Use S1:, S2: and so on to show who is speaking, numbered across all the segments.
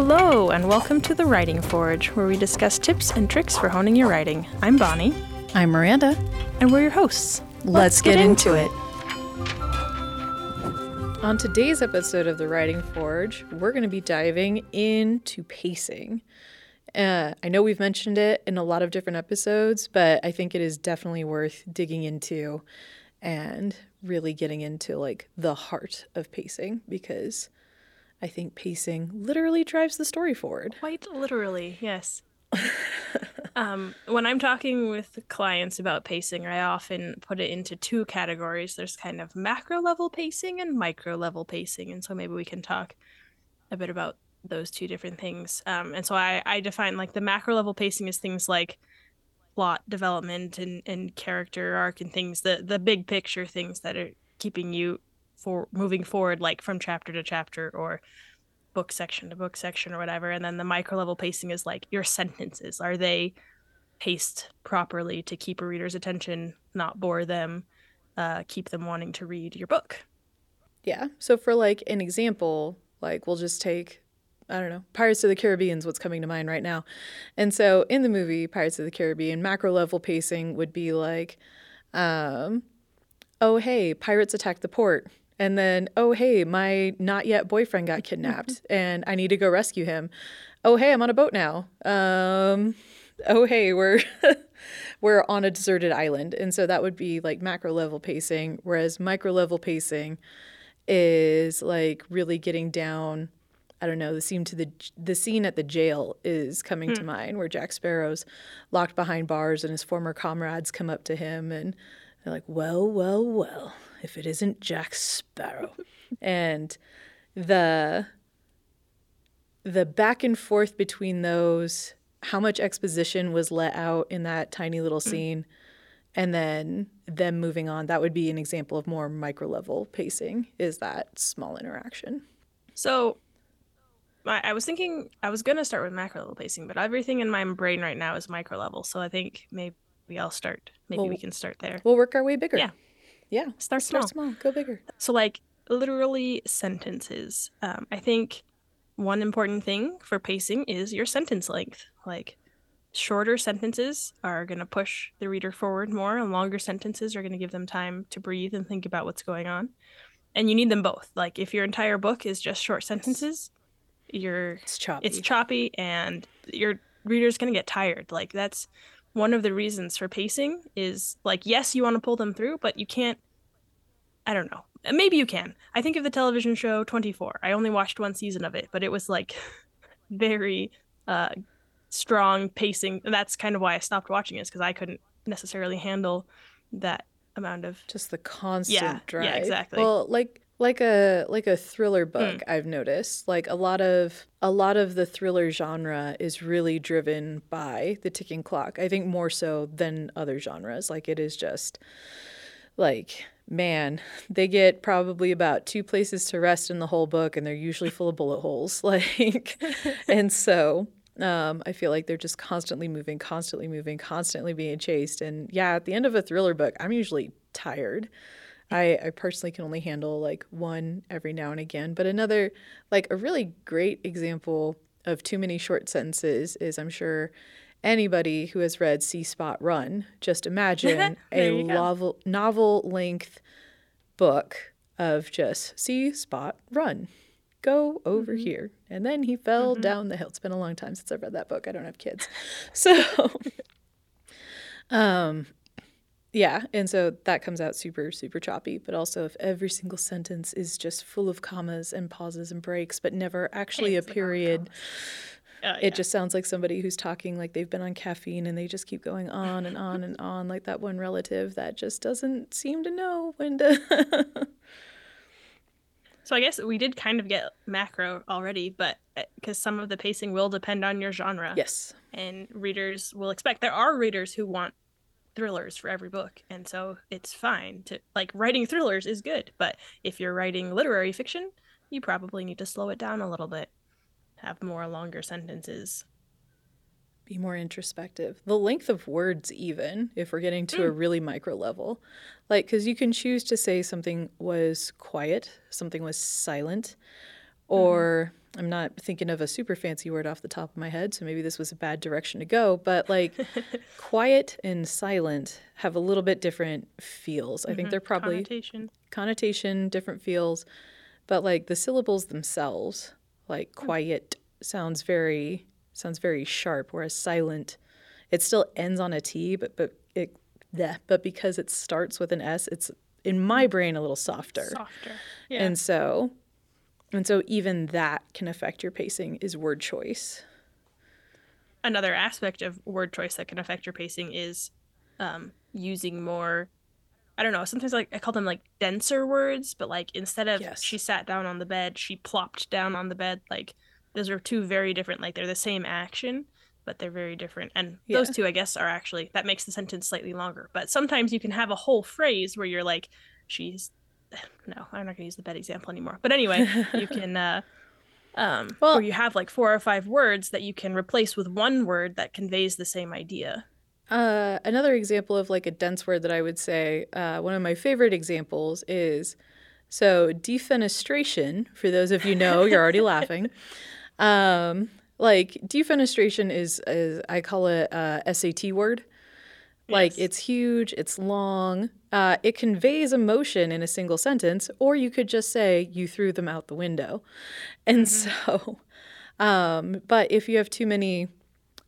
S1: Hello, and welcome to the Writing Forge, where we discuss tips and tricks for honing your writing. I'm Bonnie,
S2: I'm Miranda.
S1: and we're your hosts.
S2: Let's, get, into it.
S3: On today's episode of The Writing Forge, we're going to be diving into pacing. Uh, I know we've mentioned it in a lot of different episodes, but I think it is definitely worth digging into and really getting into like the heart of pacing because I think pacing literally drives the story forward.
S1: Quite literally, yes. um, when I'm talking with clients about pacing, I often put it into two categories. There's kind of macro level pacing and micro level pacing. And so maybe we can talk a bit about those two different things. Um, and so I, I define like the macro level pacing is things like plot development and, and character arc and things, the, the big picture things that are keeping you for moving forward, like from chapter to chapter or book section to book section or whatever. And then the micro level pacing is like your sentences. Are they paced properly to keep a reader's attention, not bore them, uh, keep them wanting to read your book?
S3: Yeah. So for like an example, like we'll just take I don't know, Pirates of the Caribbean is what's coming to mind right now. And so in the movie Pirates of the Caribbean, macro level pacing would be like, um, oh hey, pirates attack the port. And then, oh hey, my not yet boyfriend got kidnapped and I need to go rescue him. Oh hey, I'm on a boat now. Um, oh hey, we're we're on a deserted island. And so that would be like macro level pacing, whereas micro level pacing is like really getting down I don't know, the scene to the the scene at the jail is coming to mind where Jack Sparrow's locked behind bars and his former comrades come up to him and they're like, "Well, well, well, if it isn't Jack Sparrow." and the the back and forth between those how much exposition was let out in that tiny little mm. scene and then them moving on that would be an example of more micro level pacing is that small interaction
S1: So I, I was thinking I was gonna start with macro level pacing, but everything in my brain right now is micro level. So I think maybe I'll start. Maybe
S3: Well,
S1: we can start there.
S3: we'll work our way bigger
S1: Yeah.
S3: Yeah
S1: Start small.
S3: start small go bigger
S1: So like literally sentences. Um, I think one important thing for pacing is your sentence length. Like shorter sentences are going to push the reader forward more, and longer sentences are going to give them time to breathe and think about what's going on. And you need them both. Like if your entire book is just short sentences, you're
S3: it's choppy
S1: it's choppy and your reader's going to get tired like that's one of the reasons for pacing is like yes you want to pull them through but you can't i don't know. Maybe you can. I think of the television show 24 i only watched one season of it but it was like very uh strong pacing. And that's kind of why i stopped watching it because i couldn't necessarily handle that amount of
S3: just the constant
S1: Yeah, yeah, exactly.
S3: Well, like like a like a thriller book, I've noticed. Like a lot of a lot of the thriller genre is really driven by the ticking clock. I think more so than other genres. Like it is just like man, they get probably about two places to rest in the whole book and they're usually full of bullet holes. Like and so um, I feel like they're just constantly moving, constantly moving, constantly being chased. And yeah, at the end of a thriller book, I'm usually tired. I, I personally can only handle like one every now and again. But another, like a really great example of too many short sentences is I'm sure anybody who has read See Spot Run, just imagine a novel, novel length book of just See Spot Run. Go over
S1: Mm-hmm.
S3: here. And then he fell down the hill. It's been a long time since I've read that book. I don't have kids. So, um, yeah. And so that comes out super, super choppy. But also, if every single sentence is just full of commas and pauses and breaks, but never actually a
S1: It's like all the
S3: period,
S1: uh,
S3: it just sounds like somebody who's talking like they've been on caffeine and they just keep going on and on and on, like that one relative that just doesn't seem to know when to.
S1: So I guess we did kind of get macro already, but because some of the pacing will depend on your genre,
S3: yes.
S1: and readers will expect. There are readers who want thrillers for every book, and so it's fine to like writing thrillers is good. But if you're writing literary fiction, you probably need to slow it down a little bit, have more longer sentences.
S3: be more introspective. The length of words, even if we're getting to a hmm. really micro level, like because you can choose to say something was quiet, something was silent, hmm. or I'm not thinking of a super fancy word off the top of my head, so maybe this was a bad direction to go, but like quiet and silent have a little bit different feels. I think mm-hmm. they're probably
S1: Connotation.
S3: connotation, different feels, but like the syllables themselves, like mm. quiet sounds very sounds very sharp, whereas silent, it still ends on a T, but but it yeah, but because it starts with an S, it's in my mm. brain a little softer.
S1: Softer. Yeah.
S3: And so and so even that can affect your pacing is word choice.
S1: Another aspect of word choice that can affect your pacing is um, using more. I don't know. Sometimes like I call them like denser words, but like instead of
S3: Yes.
S1: she sat down on the bed, she plopped down on the bed. Like those are two very different. Like they're the same action, but they're very different. And those two, I guess, are actually that makes the sentence slightly longer. But sometimes you can have a whole phrase where you're like, she's. No, I'm not gonna use the bed example anymore. But anyway, you can. uh um,
S3: Well-
S1: where you have like four or five words that you can replace with one word that conveys the same idea.
S3: Uh, another example of like a dense word that I would say, uh, one of my favorite examples is so defenestration. For those of you know, you're already laughing. Um, like defenestration is, is I call it a SAT word. Like
S1: Yes.
S3: it's huge, it's long. Uh, it conveys emotion in a single sentence, or you could just say you threw them out the window. And so, um, but if you have too many,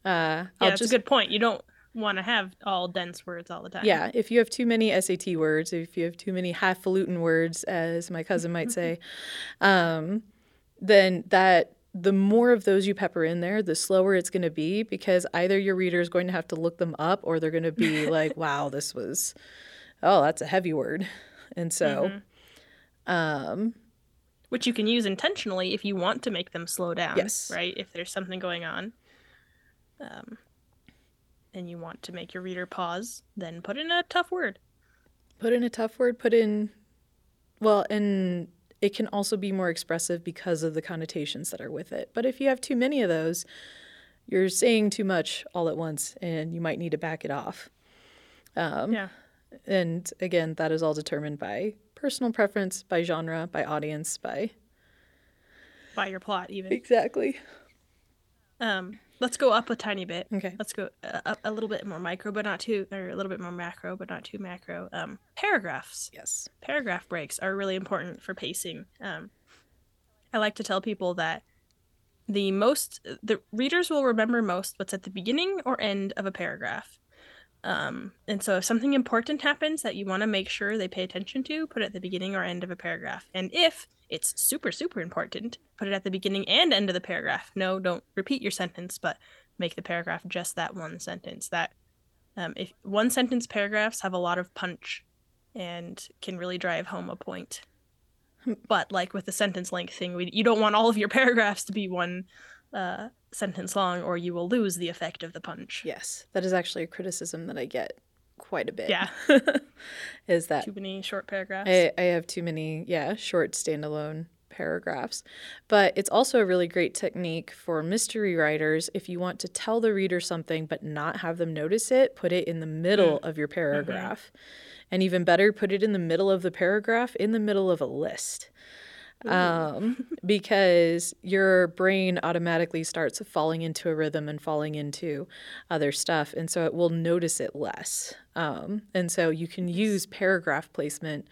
S3: uh,
S1: Yeah,
S3: I'll
S1: that's
S3: just
S1: a good point. You don't want to have all dense words all the time.
S3: yeah, if you have too many SAT words, if you have too many highfalutin words, as my cousin might say, um, then that the more of those you pepper in there, the slower it's going to be because either your reader is going to have to look them up or they're going to be like, "Wow, this was, oh, that's a heavy word," and so. Um,
S1: Which you can use intentionally if you want to make them slow down.
S3: Yes.
S1: Right? If there's something going on. Um, and you want to make your reader pause, then put in a tough word.
S3: put in a tough word, put in, well, and it can also be more expressive because of the connotations that are with it. But if you have too many of those, you're saying too much all at once and you might need to back it off. Um,
S1: yeah.
S3: And again, that is all determined by personal preference, by genre, by audience, by.
S1: By your plot, even.
S3: Exactly.
S1: Um, let's go up a tiny bit.
S3: Okay.
S1: Let's go uh, up a little bit more micro, but not too, or a little bit more macro, but not too macro. Um, paragraphs.
S3: Yes.
S1: paragraph breaks are really important for pacing. Um, I like to tell people that the most the readers will remember most what's at the beginning or end of a paragraph. Um, and so if something important happens that you want to make sure they pay attention to, put it at the beginning or end of a paragraph. And if it's super super important, put it at the beginning and end of the paragraph. No, don't repeat your sentence, but make the paragraph just that one sentence. That um, if one sentence paragraphs have a lot of punch and can really drive home a point. But like with the sentence length thing, we, you don't want all of your paragraphs to be one uh, sentence long, or you will lose the effect of the punch.
S3: Yes. That is actually a criticism that I get quite a bit.
S1: Yeah.
S3: is that
S1: Too many short paragraphs.
S3: I, I have too many, yeah, short standalone paragraphs. But it's also a really great technique for mystery writers. If you want to tell the reader something but not have them notice it, put it in the middle mm. of your mm-hmm. paragraph. And even better, put it in the middle of the paragraph, in the middle of a list. Um, because your brain automatically starts falling into a rhythm and falling into other stuff. And so it will notice it less. Um, and so you can use paragraph placement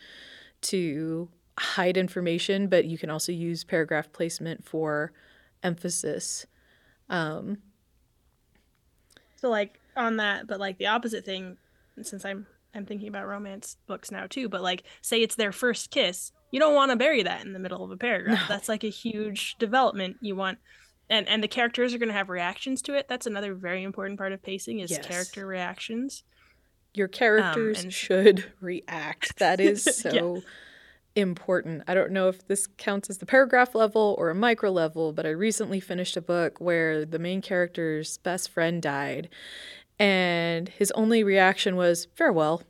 S3: to hide information, but you can also use paragraph placement for emphasis. Um,
S1: So like on that, but like the opposite thing, since I'm I'm thinking about romance books now too, but like say it's their first kiss, you don't want to bury that in the middle of a paragraph.
S3: No.
S1: That's like a huge development. You want and and the characters are going to have reactions to it. That's another very important part of pacing is
S3: Yes.
S1: character reactions.
S3: your um, characters
S1: and-
S3: should react. That is
S1: Yeah.
S3: so important. I don't know if this counts as the paragraph level or a micro level, but I recently finished a book where the main character's best friend died and his only reaction was farewell.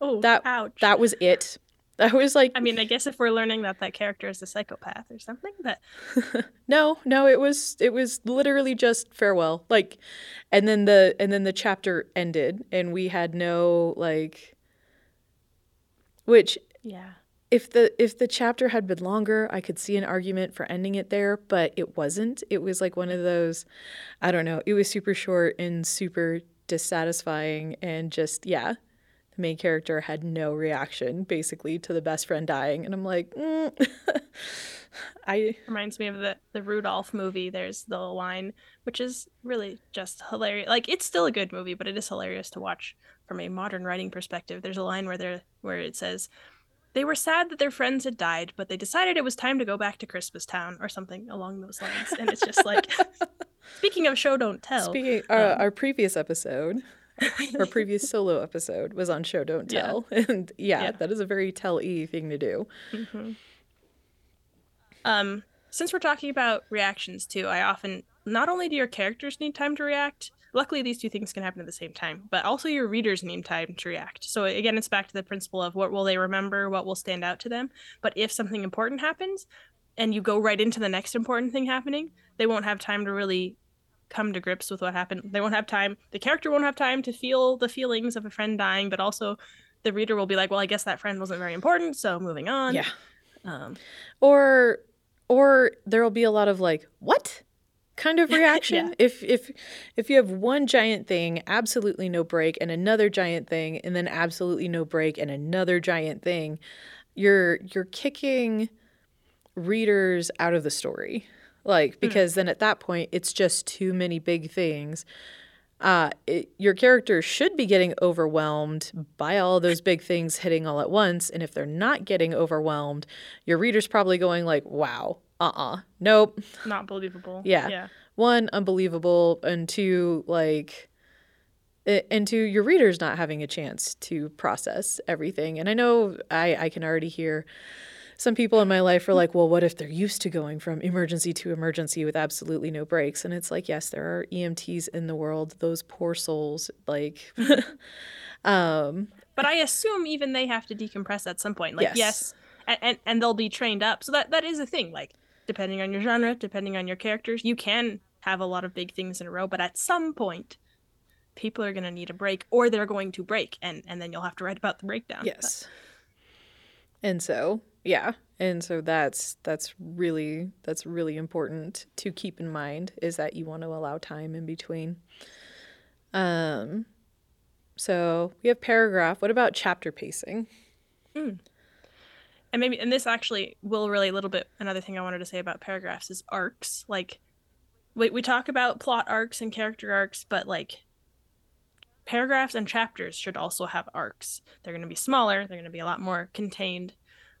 S1: Oh,
S3: That
S1: ouch.
S3: that was it. I was like
S1: I mean, I guess if we're learning that that character is a psychopath or something, but
S3: No, no, it was it was literally just farewell. Like and then the and then the chapter ended and we had no like which
S1: yeah.
S3: If the if the chapter had been longer, I could see an argument for ending it there, but it wasn't. It was like one of those I don't know, it was super short and super dissatisfying and just yeah. The main character had no reaction basically to the best friend dying and I'm like, mm. I
S1: reminds me of the the Rudolph movie. There's the line which is really just hilarious. Like it's still a good movie, but it is hilarious to watch from a modern writing perspective. There's a line where there where it says they were sad that their friends had died, but they decided it was time to go back to Christmas Town or something along those lines. And it's just like, speaking of show don't tell.
S3: Speaking, uh, um, our previous episode, our previous solo episode was on show don't tell, yeah. and yeah, yeah, that is a very tell e thing to do.
S1: Mm-hmm. Um, since we're talking about reactions too, I often not only do your characters need time to react, luckily these two things can happen at the same time but also your readers need time to react. So again it's back to the principle of what will they remember what will stand out to them. But if something important happens and you go right into the next important thing happening they won't have time to really come to grips with what happened. They won't have time the character won't have time to feel the feelings of a friend dying but also the reader will be like well i guess that friend wasn't very important so moving on.
S3: Yeah. Um, or or there will be a lot of like what kind of reaction. yeah. If if if you have one giant thing, absolutely no break, and another giant thing, and then absolutely no break, and another giant thing, you're you're kicking readers out of the story. Like hmm. because mm. then at that point it's just too many big things. Uh, it, your character should be getting overwhelmed by all those big things hitting all at once. And if they're not getting overwhelmed, your reader's probably going like, "Wow, uh-uh. Nope.
S1: Not believable.
S3: Yeah. Yeah. One unbelievable and two like and two your readers not having a chance to process everything. And i know i i can already hear some people in my life are like well what if they're used to going from emergency to emergency with absolutely no breaks? And it's like yes there are emts in the world. Those poor souls like um
S1: but i assume even they have to decompress at some point. Like yes, yes and, and, and they'll be trained up. So that that is a thing. Like depending on your genre, depending on your characters, you can have a lot of big things in a row, but at some point people are going to need a break or they're going to break and and then you'll have to write about the breakdown.
S3: Yes. But. And so, yeah. And so that's that's really that's really important to keep in mind is that you want to allow time in between. Um so we have paragraph. What about chapter pacing?
S1: Mm and maybe and this actually will relate a little bit. Another thing i wanted to say about paragraphs is arcs. Like we, we talk about plot arcs and character arcs but like paragraphs and chapters should also have arcs. They're going to be smaller they're going to be a lot more contained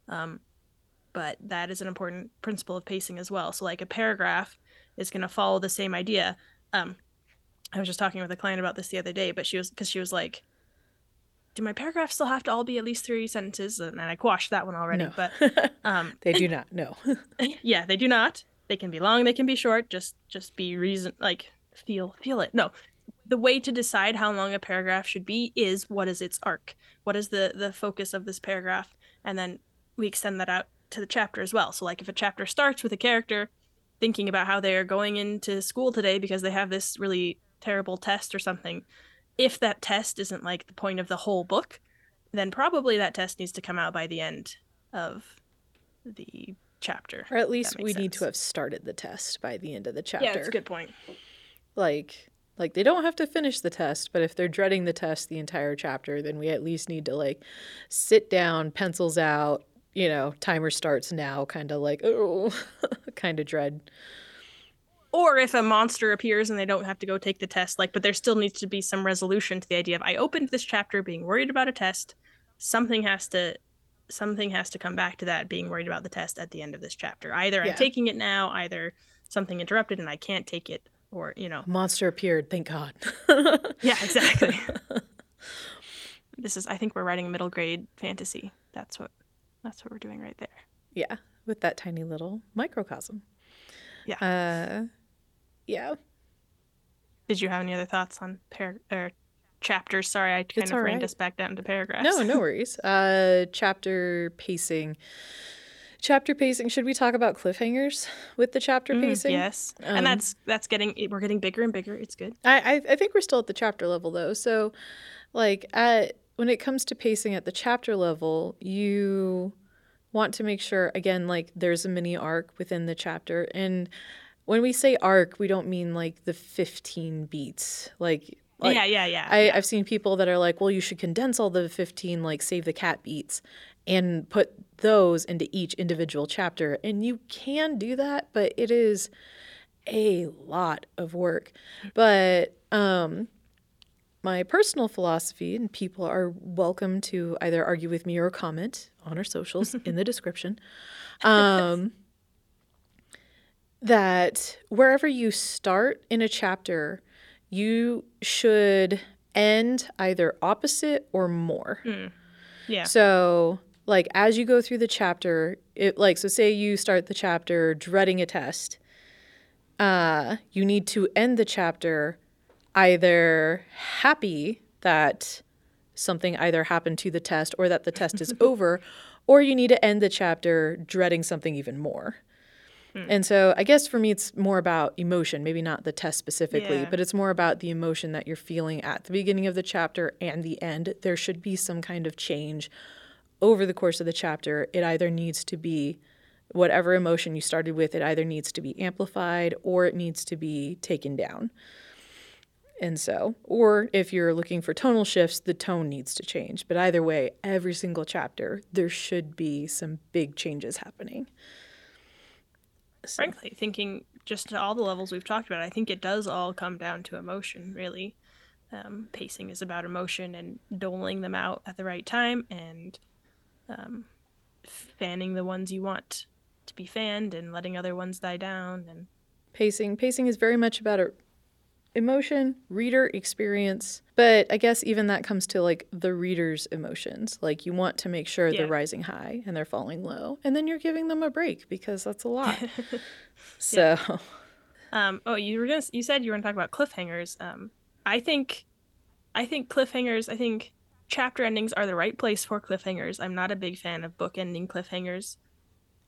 S1: um, but that is an important principle of pacing as well. So like a paragraph is going to follow the same idea. Um, i was just talking with a client about this the other day but she was because she was like do my paragraphs still have to all be at least three sentences? And I quashed that one already, no. but um,
S3: they do not. No.
S1: yeah, they do not. They can be long. They can be short. Just just be reason like feel feel it. No, the way to decide how long a paragraph should be is what is its arc. What is the the focus of this paragraph, and then we extend that out to the chapter as well. So like if a chapter starts with a character thinking about how they are going into school today because they have this really terrible test or something if that test isn't like the point of the whole book, then probably that test needs to come out by the end of the chapter.
S3: Or at least we sense. need to have started the test by the end of the chapter. Yeah,
S1: that's a good point.
S3: Like like they don't have to finish the test, but if they're dreading the test the entire chapter, then we at least need to like sit down, pencils out, you know, timer starts now, kind of like oh, kind of dread
S1: or if a monster appears and they don't have to go take the test like but there still needs to be some resolution to the idea of i opened this chapter being worried about a test. Something has to something has to come back to that being worried about the test at the end of this chapter. Either yeah. i'm taking it now either something interrupted and i can't take it or you know.
S3: Monster appeared thank god.
S1: Yeah exactly. This is i think we're writing a middle grade fantasy. That's what that's what we're doing right there.
S3: Yeah with that tiny little microcosm.
S1: Yeah.
S3: Uh yeah.
S1: Did you have any other thoughts on par- or chapters? Sorry, I kind it's of reined right. us back down to paragraphs.
S3: No, no worries. Uh, chapter pacing. Chapter pacing. Should we talk about cliffhangers with the chapter mm, pacing?
S1: Yes, um, and that's that's getting we're getting bigger and bigger. It's good.
S3: I, I I think we're still at the chapter level though. So, like at when it comes to pacing at the chapter level, you want to make sure again like there's a mini arc within the chapter and when we say arc we don't mean like the 15 beats like, like
S1: yeah, yeah, yeah.
S3: I,
S1: yeah.
S3: I've seen people that are like, well, you should condense all the 15, like save the cat beats, and put those into each individual chapter. And you can do that, but it is a lot of work. But um, my personal philosophy, and people are welcome to either argue with me or comment on our socials in the description. Um, that wherever you start in a chapter, you should end either opposite or more.
S1: yeah.
S3: So, like as you go through the chapter, it like so say you start the chapter dreading a test. Uh, you need to end the chapter either happy that something either happened to the test or that the test is over, or you need to end the chapter dreading something even more. Hmm. And so I guess for me, it's more about emotion, maybe not the test specifically,
S1: Yeah.
S3: but it's more about the emotion that you're feeling at the beginning of the chapter and the end. There should be some kind of change over the course of the chapter. It either needs to be whatever emotion you started with, it either needs to be amplified or it needs to be taken down. And so, or if you're looking for tonal shifts, the tone needs to change. But either way, every single chapter, there should be some big changes happening.
S1: Frankly, thinking just to all the levels we've talked about, I think it does all come down to emotion, really. Um, pacing is about emotion and doling them out at the right time and um, fanning the ones you want to be fanned and letting other ones die down. And
S3: pacing pacing is very much about a emotion reader experience but i guess even that comes to like the reader's emotions like you want to make sure
S1: Yeah.
S3: they're rising high and they're falling low and then you're giving them a break because that's a lot so
S1: Um, oh, you were gonna, you said you were gonna talk about cliffhangers. Um, I think, I think cliffhangers. I think chapter endings are the right place for cliffhangers. I'm not a big fan of book ending cliffhangers.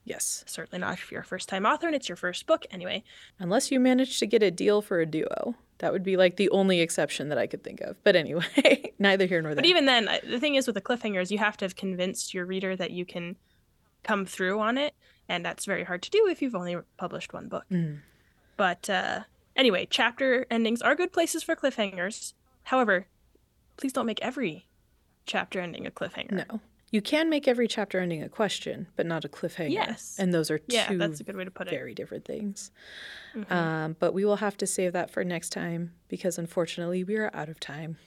S3: Yes
S1: Certainly not if you're a first time author and it's your first book. Anyway,
S3: unless you manage to get a deal for a duo that would be like the only exception that i could think of but anyway neither here nor there
S1: but even then, the thing is with the cliffhangers, you have to have convinced your reader that you can come through on it, and that's very hard to do if you've only published one book.
S3: Mm.
S1: But uh, anyway, chapter endings are good places for cliffhangers. However, please don't make every chapter ending a cliffhanger.
S3: no you can make every chapter ending a question but not a cliffhanger
S1: Yes.
S3: and those are two
S1: Yeah, that's a good way to put it.
S3: very different things.
S1: Mhm.
S3: Um, but we will have to save that for next time because unfortunately we are out of time.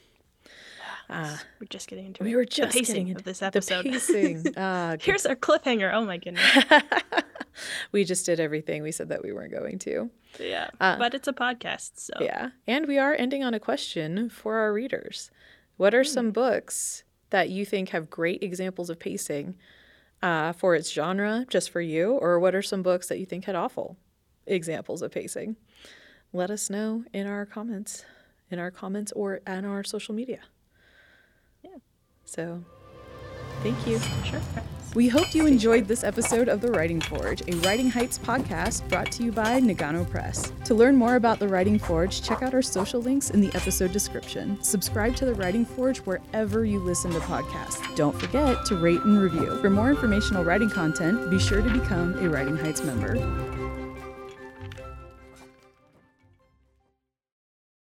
S3: Uh,
S1: We're just getting into
S3: we
S1: it.
S3: were
S1: the
S3: just
S1: pacing
S3: getting
S1: of this
S3: the
S1: episode.
S3: pacing. Ah, good.
S1: Here's our cliffhanger. Oh my goodness.
S3: we just did everything we said that we weren't going to.
S1: Yeah,
S3: Uh,
S1: but it's a podcast, so
S3: Yeah. And we are ending on a question for our readers. What are
S1: Hmm.
S3: some books that you think have great examples of pacing uh, for its genre, just for you? Or what are some books that you think had awful examples of pacing? Let us know in our comments, in our comments or on our social media.
S1: Yeah.
S3: So thank you.
S1: sure.
S2: We hope you enjoyed this episode of The Writing Forge, a Writing Heights podcast brought to you by Nagano Press. To learn more about The Writing Forge, check out our social links in the episode description. Subscribe to The Writing Forge wherever you listen to podcasts. Don't forget to rate and review. For more informational writing content, be sure to become a Writing Heights member.